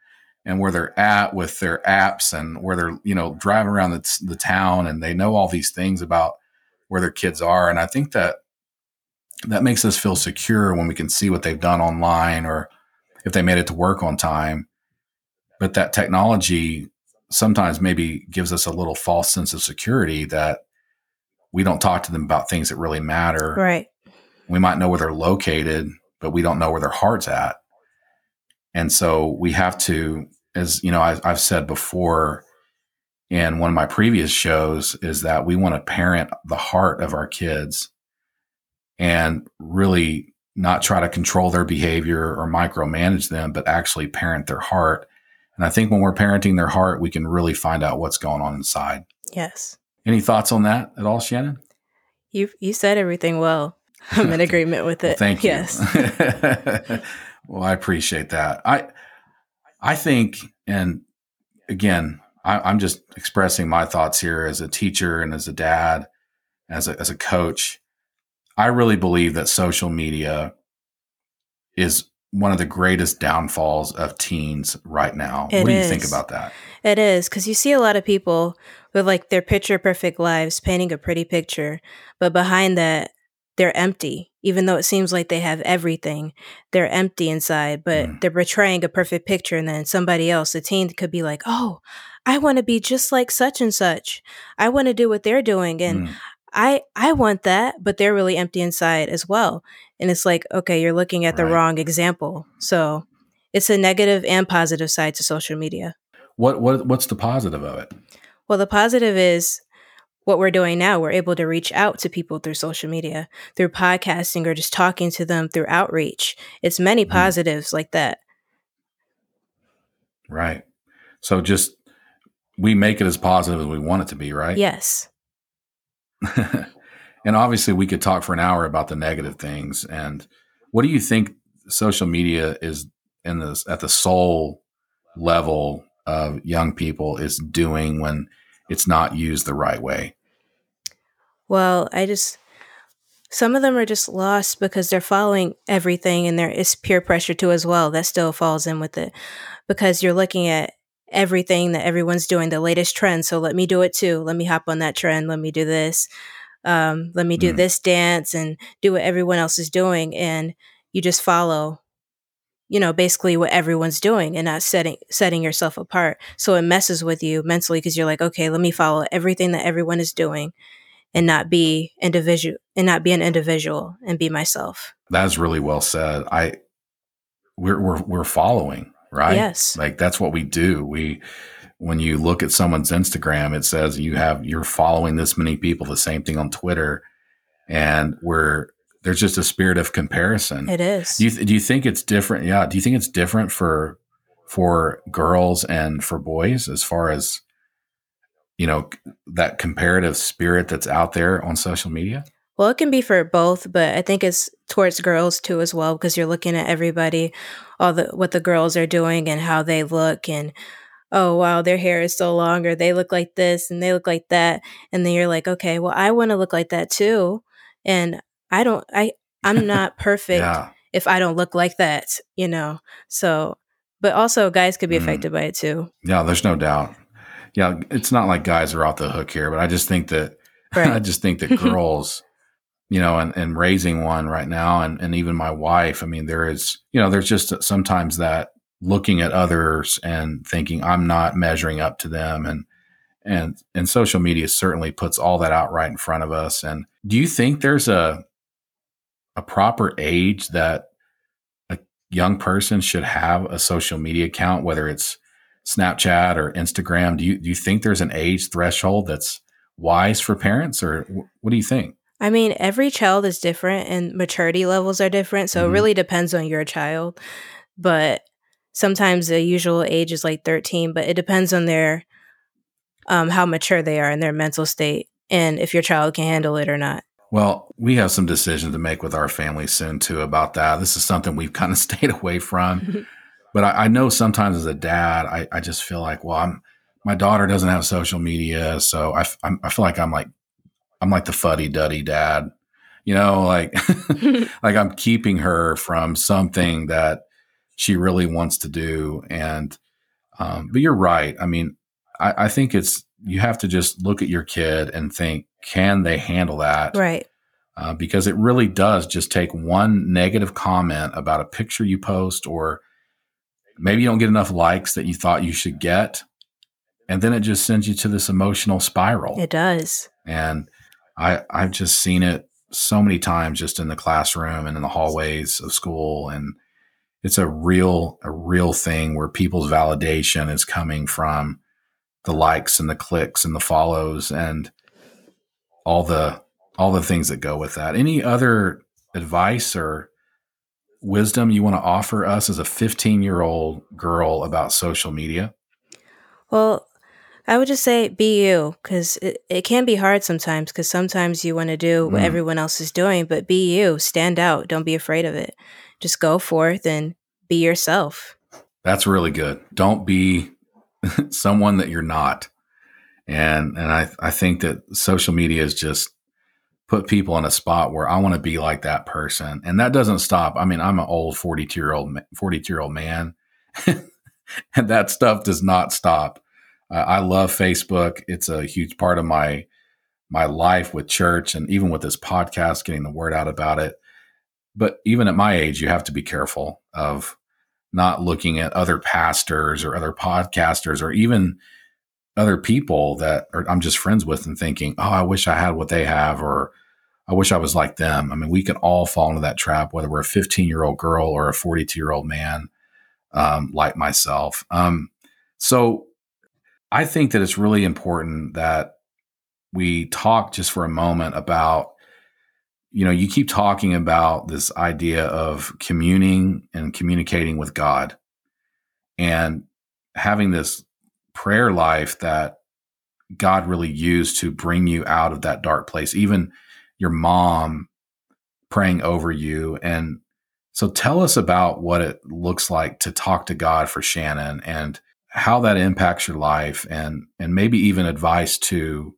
and where they're at with their apps and where they're you know driving around the, the town and they know all these things about where their kids are. And i think that that makes us feel secure when we can see what they've done online or if they made it to work on time. But that technology sometimes maybe gives us a little false sense of security that we don't talk to them about things that really matter. Right. We might know where they're located but we don't know where their heart's at and so we have to, as you know, I, I've said before in one of my previous shows, is that we want to parent the heart of our kids and really not try to control their behavior or micromanage them, but actually parent their heart. And I think when we're parenting their heart, we can really find out what's going on inside. Yes. Any thoughts on that at all, Shannon? You you said everything well. *laughs* I'm in agreement with it. well, thank you. Yes. *laughs* Well, I appreciate that. I I think, and again, I, am just expressing my thoughts here as a teacher and as a dad, as a, as a coach. I really believe that social media is one of the greatest downfalls of teens right now. It what do is. you think about that? It is because you see a lot of people with like their picture perfect lives painting a pretty picture, but behind that, they're empty even though it seems like they have everything, they're empty inside, but mm. they're portraying a perfect picture. And then somebody else, a teen, could be like, oh, I want to be just like such and such. I want to do what they're doing. And mm. I, I want that, but they're really empty inside as well. And it's like, okay, you're looking at the right. wrong example. So it's a negative and positive side to social media. What, what, what's the positive of it? Well, the positive is what we're doing now, we're able to reach out to people through social media, through podcasting, or just talking to them through outreach. It's many mm-hmm. positives mm. like that. Right. So just we make it as positive as we want it to be, right? Yes. *laughs* and obviously, we could talk for an hour about the negative things. And what do you think social media is in this at the soul level of young people is doing when it's not used the right way? Well, I just some of them are just lost because they're following everything and there is peer pressure too as well that still falls in with it because you're looking at everything that everyone's doing the latest trend so let me do it too let me hop on that trend let me do this um, let me do mm. this dance and do what everyone else is doing and you just follow you know basically what everyone's doing and not setting setting yourself apart. So it messes with you mentally because you're like okay let me follow everything that everyone is doing and not be individual and not be an individual and be myself. That's really well said. I we're we're, we're following right? Yes. Like that's what we do. We when you look at someone's instagram it says you have you're following this many people the same thing on twitter and we're there's just a spirit of comparison. It is. Do you do you think it's different? Yeah. Do you think it's different for for girls and for boys as far as you know that comparative spirit that's out there on social media? Well, it can be for both, but I think it's towards girls too as well because you're looking at everybody, all the what the girls are doing and how they look and oh wow their hair is so long or they look like this and they look like that and then you're like okay well i want to look like that too and I don't I I'm *laughs* not perfect yeah. if I don't look like that, you know. So but also guys could be mm. affected by it too. Yeah, there's no doubt. Yeah, it's not like guys are off the hook here, but I just think that *laughs* right. I just think that *laughs* girls, you know, and, and raising one right now and, and even my wife, I mean, there is, you know, there's just sometimes that looking at others and thinking I'm not measuring up to them and and and social media certainly puts all that out right in front of us. And do you think there's a a proper age that a young person should have a social media account, whether it's Snapchat or Instagram? Do you do you think there's an age threshold that's wise for parents, or what do you think? I mean, every child is different and maturity levels are different, so mm-hmm. it really depends on your child. But sometimes the usual age is like 13, but it depends on their um, how mature they are in their mental state and if your child can handle it or not. Well, we have some decisions to make with our family soon too about that. This is something we've *laughs* kind of stayed away from. *laughs* but I, I, know sometimes as a dad, I, I, just feel like, well, I'm my daughter doesn't have social media, so I, I feel like I'm like I'm like the fuddy duddy dad, You know, like *laughs* like I'm keeping her from something that she really wants to do. And um, but you're right. I mean, I, I think it's you have to just look at your kid and think, can they handle that? Right. Uh, because it really does just take one negative comment about a picture you post, or maybe you don't get enough likes that you thought you should get. And then it just sends you to this emotional spiral. It does. And I, I've just seen it so many times just in the classroom and in the hallways of school. And it's a real, a real thing where people's validation is coming from the likes and the clicks and the follows and all the all the things that go with that. Any other advice or wisdom you want to offer us as a 15 year old girl about social media? Well, I would just say be you because it, it can be hard sometimes because sometimes you want to do what Mm. everyone else is doing, but be you, stand out, don't be afraid of it. Just go forth and be yourself. That's really good. Don't be *laughs* someone that you're not. And and I I think that social media has just put people in a spot where I want to be like that person. And that doesn't stop. I mean, I'm an old 42 year old 42 year old man. *laughs* and that stuff does not stop. I love Facebook. It's a huge part of my my life with church and even with this podcast getting the word out about it. But even at my age, you have to be careful of not looking at other pastors or other podcasters or even other people that are, I'm just friends with and thinking, oh, I wish I had what they have, or I wish I was like them. I mean, we can all fall into that trap, whether we're a 15 year old girl or a 42 year old man, um, like myself. Um, so I think that it's really important that we talk just for a moment about you know, you keep talking about this idea of communing and communicating with God and having this prayer life that God really used to bring you out of that dark place, even your mom praying over you. And so tell us about what it looks like to talk to God for Shannon and how that impacts your life and and maybe even advice to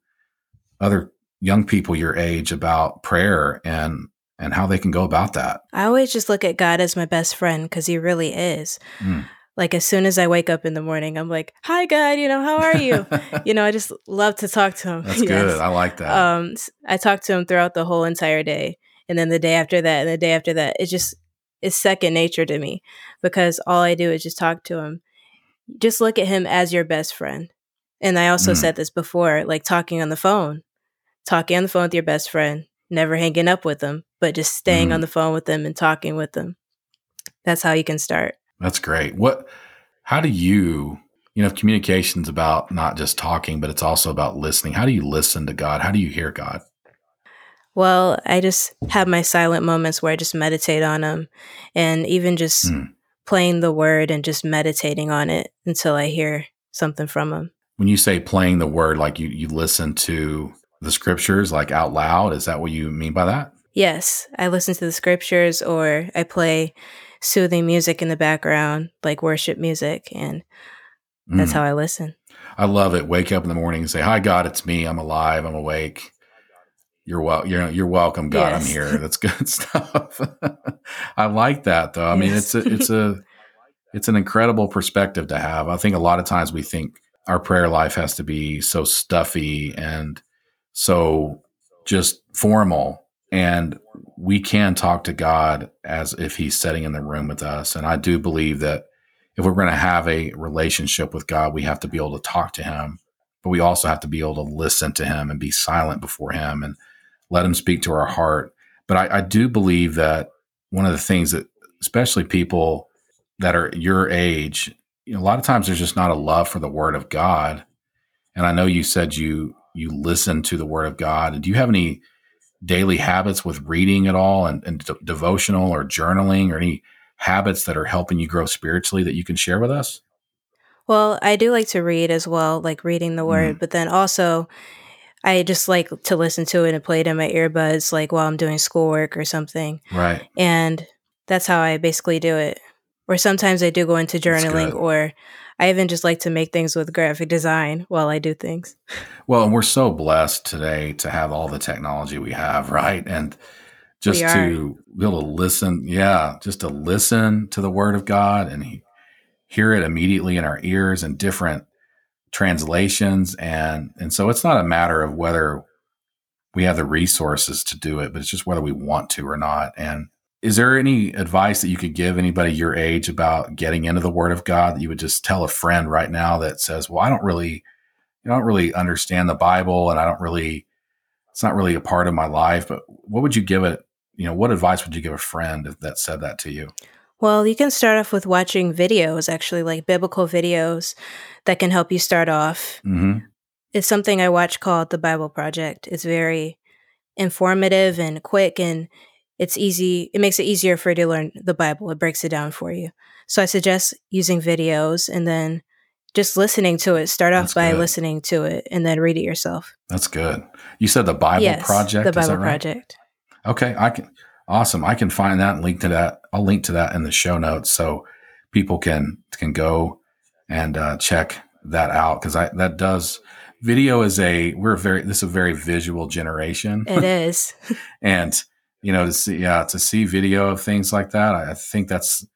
other young people your age about prayer and and how they can go about that. I always just look at God as my best friend because he really is. Mm. Like as soon as I wake up in the morning, I'm like, "Hi, God. You know, how are you?" *laughs* you know, I just love to talk to him. That's *laughs* Yes. good. I like that. Um, I talk to him throughout the whole entire day, and then the day after that, and the day after that. It just is second nature to me because all I do is just talk to him. Just look at him as your best friend. And I also Mm. said this before, like talking on the phone, talking on the phone with your best friend, never hanging up with them, but just staying Mm. on the phone with them and talking with them. That's how you can start. That's great. What how do you you know communication's about not just talking, but it's also about listening. How do you listen to God? How do you hear God? Well, I just have my silent moments where I just meditate on them and even just Mm. playing the word and just meditating on it until I hear something from him. When you say playing the word, like you you listen to the scriptures like out loud, is that what you mean by that? Yes, I listen to the scriptures or I play soothing music in the background, like worship music, and that's Mm. how I listen. I love it. Wake up in the morning and say, "Hi, God, it's me. I'm alive. I'm awake. You're well. You're you're welcome, God. I'm here." That's *laughs* good stuff. *laughs* I like that, though. I mean, it's a it's a it's an incredible perspective to have. I think a lot of times we think our prayer life has to be so stuffy and so just formal, and we can talk to God as if He's sitting in the room with us. And I do believe that if we're going to have a relationship with God, we have to be able to talk to Him, but we also have to be able to listen to Him and be silent before Him and let Him speak to our heart. But I, I do believe that one of the things that, especially people that are your age, you know, a lot of times there's just not a love for the Word of God. And I know you said you you listen to the Word of God. And do you have any daily habits with reading at all and, and de- devotional or journaling or any habits that are helping you grow spiritually that you can share with us? Well, I do like to read as well, like reading the word, mm-hmm. but then also I just like to listen to it and play it in my earbuds, like while I'm doing schoolwork or something. Right. And that's how I basically do it. Or sometimes I do go into journaling, or I even just like to make things with graphic design while I do things. Well, and we're so blessed today to have all the technology we have, *laughs* right? And just to be able to listen. Yeah, just to listen to the Word of God and he, hear it immediately in our ears in different translations, and and so it's not a matter of whether we have the resources to do it, but it's just whether we want to or not. And is there any advice that you could give anybody your age about getting into the Word of God that you would just tell a friend right now that says, "Well, I don't really, I don't really understand the Bible, and I don't really, it's not really a part of my life." But what would you give it? You know, what advice would you give a friend if that said that to you? Well, you can start off with watching videos, actually, like biblical videos that can help you start off. Mm-hmm. It's something I watch called the Bible Project. It's very informative and quick and it's easy it makes it easier for you to learn the bible it breaks it down for you. So i suggest using videos and then just listening to it. Start off that's by good. listening to it and then read it yourself. That's good. You said the bible yes, project the bible right? project. Okay i can awesome. I can find that and link to that i'll link to that in the show notes so people can can go and uh, check that out because i that does video is a we're very this is a very visual generation. It *laughs* is. And you know, to see, yeah, to see video of things like that, I, think that's,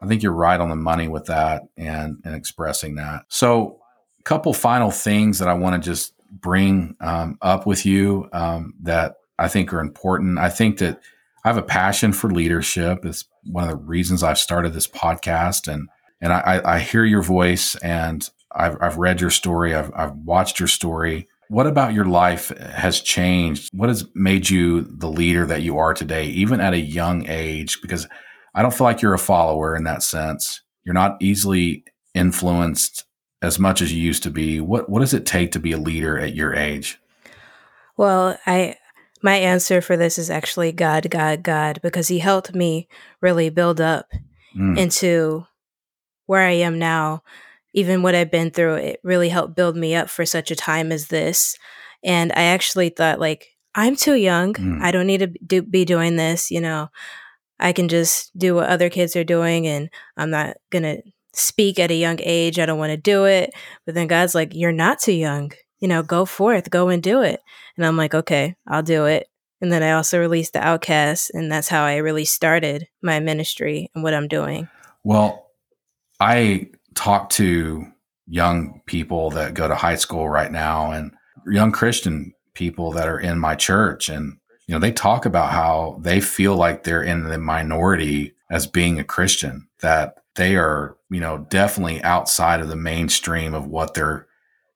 I think you're right on the money with that and, and expressing that. So, a couple final things that I want to just bring um, up with you um, that I think are important. I think that I have a passion for leadership. It's one of the reasons I've started this podcast, and and I, I hear your voice, and I've, I've read your story, I've, I've watched your story, what about your life has changed? What has made you the leader that you are today, even at a young age? Because I don't feel like you're a follower in that sense. You're not easily influenced as much as you used to be. What what does it take to be a leader at your age? Well, I my answer for this is actually God, God, God, because He helped me really build up mm. into where I am now even what I've been through, it really helped build me up for such a time as this. And I actually thought, like, I'm too young. Mm. I don't need to do, be doing this. You know, I can just do what other kids are doing, and I'm not going to speak at a young age. I don't want to do it. But then God's like, You're not too young. You know, go forth, go and do it. And I'm like, Okay, I'll do it. And then I also released the Outcast, and that's how I really started my ministry and what I'm doing. Well, I talk to young people that go to high school right now and young Christian people that are in my church. And you know they talk about how they feel like they're in the minority as being a Christian that they are you know definitely outside of the mainstream of what their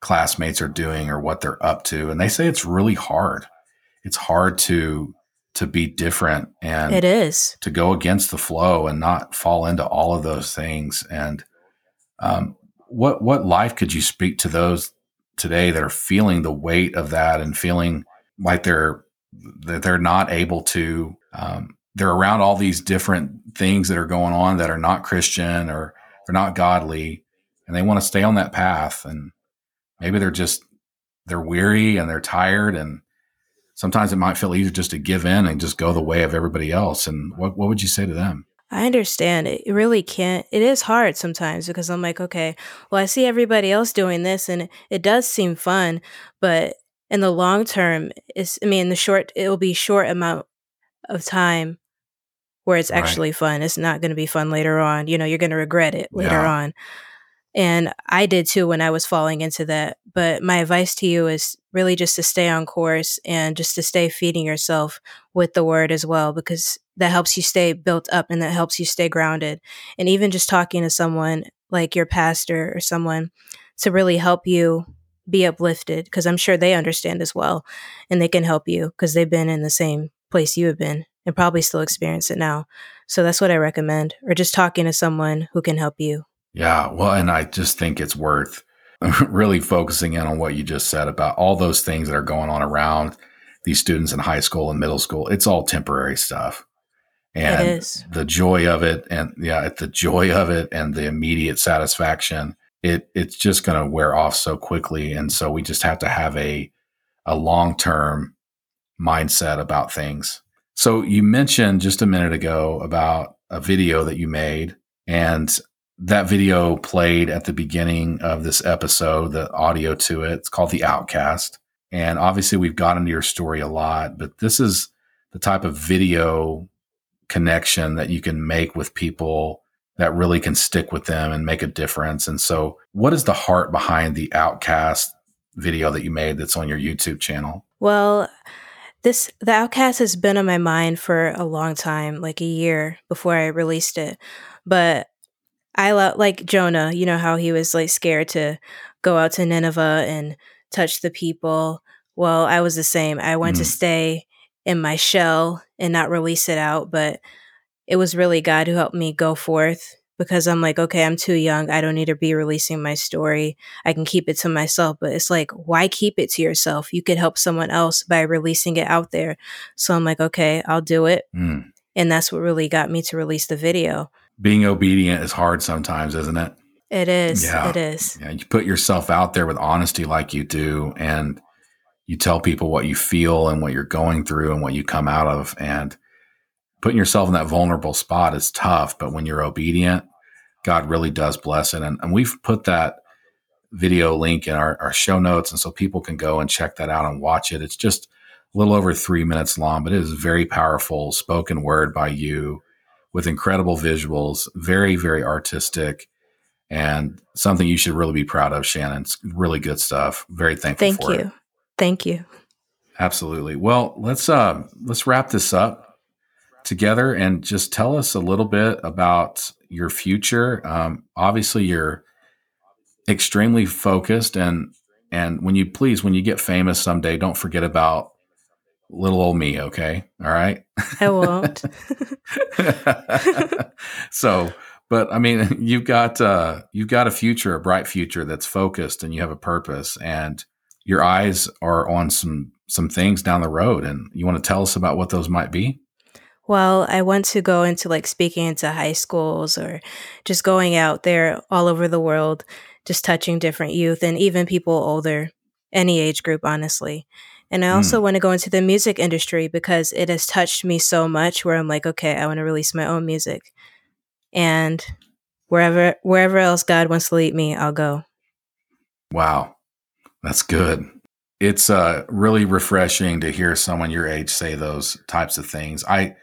classmates are doing or what they're up to. And they say it's really hard. It's hard to to be different and it is. to go against the flow and not fall into all of those things. And um, what what life could you speak to those today that are feeling the weight of that and feeling like they're that they're not able to um, they're around all these different things that are going on that are not Christian or they're not godly and they want to stay on that path and maybe they're just they're weary and they're tired and sometimes it might feel easier just to give in and just go the way of everybody else. And what, what would you say to them I understand. It really can't. It is hard sometimes because I'm like, okay, well, I see everybody else doing this and it does seem fun, but in the long term, it's, I mean, the short, it will be short amount of time where it's right. actually fun. It's not going to be fun later on. You know, you're going to regret it later yeah. on. And I did too when I was falling into that. But my advice to you is really just to stay on course and just to stay feeding yourself with the word as well, because that helps you stay built up and that helps you stay grounded. And even just talking to someone like your pastor or someone to really help you be uplifted, because I'm sure they understand as well and they can help you because they've been in the same place you have been and probably still experience it now. So that's what I recommend, or just talking to someone who can help you. Yeah. Well, and I just think it's worth *laughs* really focusing in on what you just said about all those things that are going on around these students in high school and middle school. It's all temporary stuff. And the joy of it and yeah, the joy of it and the immediate satisfaction, it it's just going to wear off so quickly and so we just have to have a a long-term mindset about things. So you mentioned just a minute ago about a video that you made and that video played at the beginning of this episode, the audio to it. It's called The Outcast. And obviously, we've got into your story a lot, but this is the type of video connection that you can make with people that really can stick with them and make a difference. And so, what is the heart behind the Outcast video that you made that's on your YouTube channel? Well, this the Outcast has been on my mind for a long time, like a year before I released it. But I love like Jonah, you know how he was like scared to go out to Nineveh and touch the people. Well, I was the same. I went mm. to stay in my shell and not release it out, but it was really God who helped me go forth because I'm like, okay, I'm too young. I don't need to be releasing my story. I can keep it to myself. But it's like, why keep it to yourself? You could help someone else by releasing it out there. So I'm like, okay, I'll do it. Mm. And that's what really got me to release the video. Being obedient is hard sometimes, isn't it? It is. Yeah. It is. Yeah. You put yourself out there with honesty like you do, and you tell people what you feel and what you're going through and what you come out of. And putting yourself in that vulnerable spot is tough. But when you're obedient, God really does bless it. And, and we've put that video link in our, our show notes. And so people can go and check that out and watch it. It's just a little over three minutes long, but it is very powerful spoken word by you with incredible visuals, very, very artistic and something you should really be proud of, Shannon. It's really good stuff. Very thankful Thank you. it. Thank you. Absolutely. Well, let's uh, let's wrap this up together and just tell us a little bit about your future. Um, obviously, you're extremely focused, and and when you please, when you get famous someday, don't forget about little old me. Okay, all right. I won't. *laughs* *laughs* so, but I mean, *laughs* you've got uh, you've got a future, a bright future that's focused, and you have a purpose, and your eyes are on some some things down the road. And you want to tell us about what those might be? Well, I want to go into like speaking into high schools or just going out there all over the world, just touching different youth and even people older, any age group, honestly. And I also mm. want to go into the music industry because it has touched me so much where I'm like, okay, I want to release my own music. And wherever wherever else God wants to lead me, I'll go. Wow. That's good. It's uh, really refreshing to hear someone your age say those types of things. I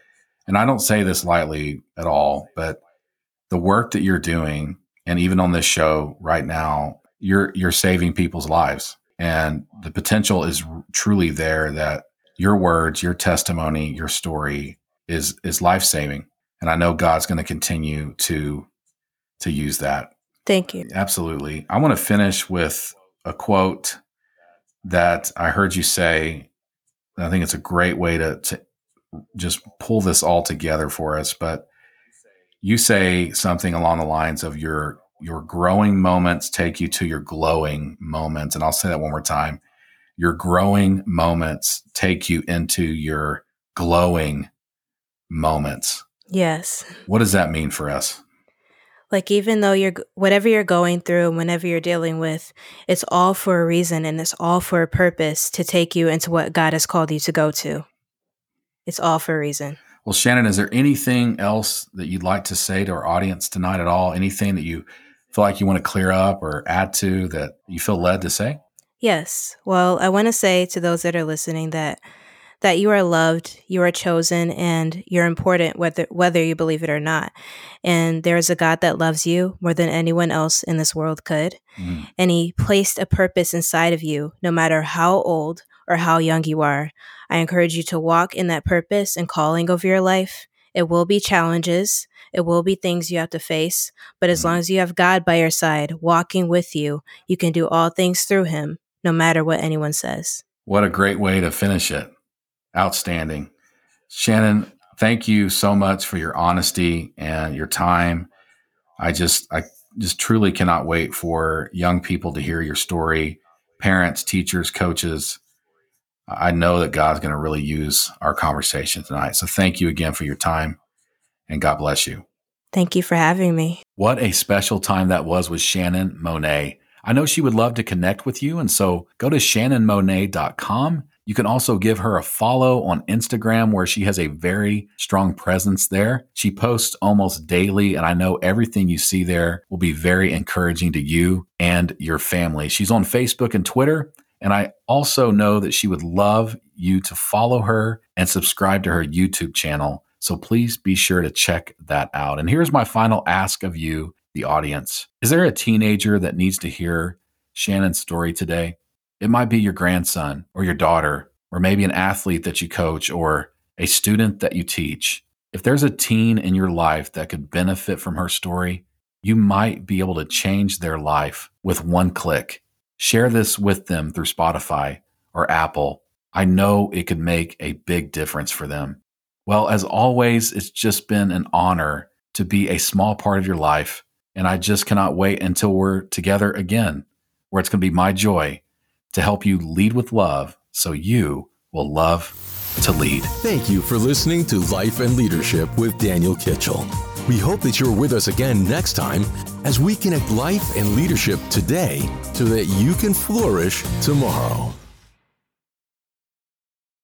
and I don't say this lightly at all, but the work that you're doing, and even on this show right now, you're you're saving people's lives, and the potential is truly there that your words, your testimony, your story is is life saving, and I know God's going to continue to to use that. Thank you. Absolutely. I want to finish with a quote that I heard you say. I think it's a great way to, to just pull this all together for us. But you say something along the lines of your your growing moments take you to your glowing moments, and I'll say that one more time. Your growing moments take you into your glowing moments. Yes. What does that mean for us? Like even though you're whatever you're going through and whenever you're dealing with, it's all for a reason and it's all for a purpose to take you into what God has called you to go to. It's all for a reason. Well, Shannon, is there anything else that you'd like to say to our audience tonight at all? Anything that you feel like you want to clear up or add to that you feel led to say? Yes. Well, I want to say to those that are listening that that you are loved, you are chosen, and you're important whether whether you believe it or not. And there is a God that loves you more than anyone else in this world could. Mm. And he placed a purpose inside of you, no matter how old or how young you are. I encourage you to walk in that purpose and calling over your life. It will be challenges. It will be things you have to face. But as mm-hmm. long as you have God by your side, walking with you, you can do all things through him, no matter what anyone says. What a great way to finish it. Outstanding. Shannon, thank you so much for your honesty and your time. I just, I just truly cannot wait for young people to hear your story, parents, teachers, coaches. I know that God's going to really use our conversation tonight. So thank you again for your time and God bless you. Thank you for having me. What a special time that was with Shannon Monet. I know she would love to connect with you. And so go to shannonmonet.com. You can also give her a follow on Instagram where she has a very strong presence there. She posts almost daily, and I know everything you see there will be very encouraging to you and your family. She's on Facebook and Twitter and I also know that she would love you to follow her and subscribe to her YouTube channel. So please be sure to check that out. And here's my final ask of you, the audience. Is there a teenager that needs to hear Shannon's story today? It might be your grandson or your daughter, or maybe an athlete that you coach or a student that you teach. If there's a teen in your life that could benefit from her story, you might be able to change their life with one click. Share this with them through Spotify or Apple. I know it could make a big difference for them. Well, as always, it's just been an honor to be a small part of your life. And I just cannot wait until we're together again, where it's going to be my joy to help you lead with love so you will love to lead. Thank you for listening to Life and Leadership with Daniel Kitchell. We hope that you're with us again next time as we connect life and leadership today so that you can flourish tomorrow.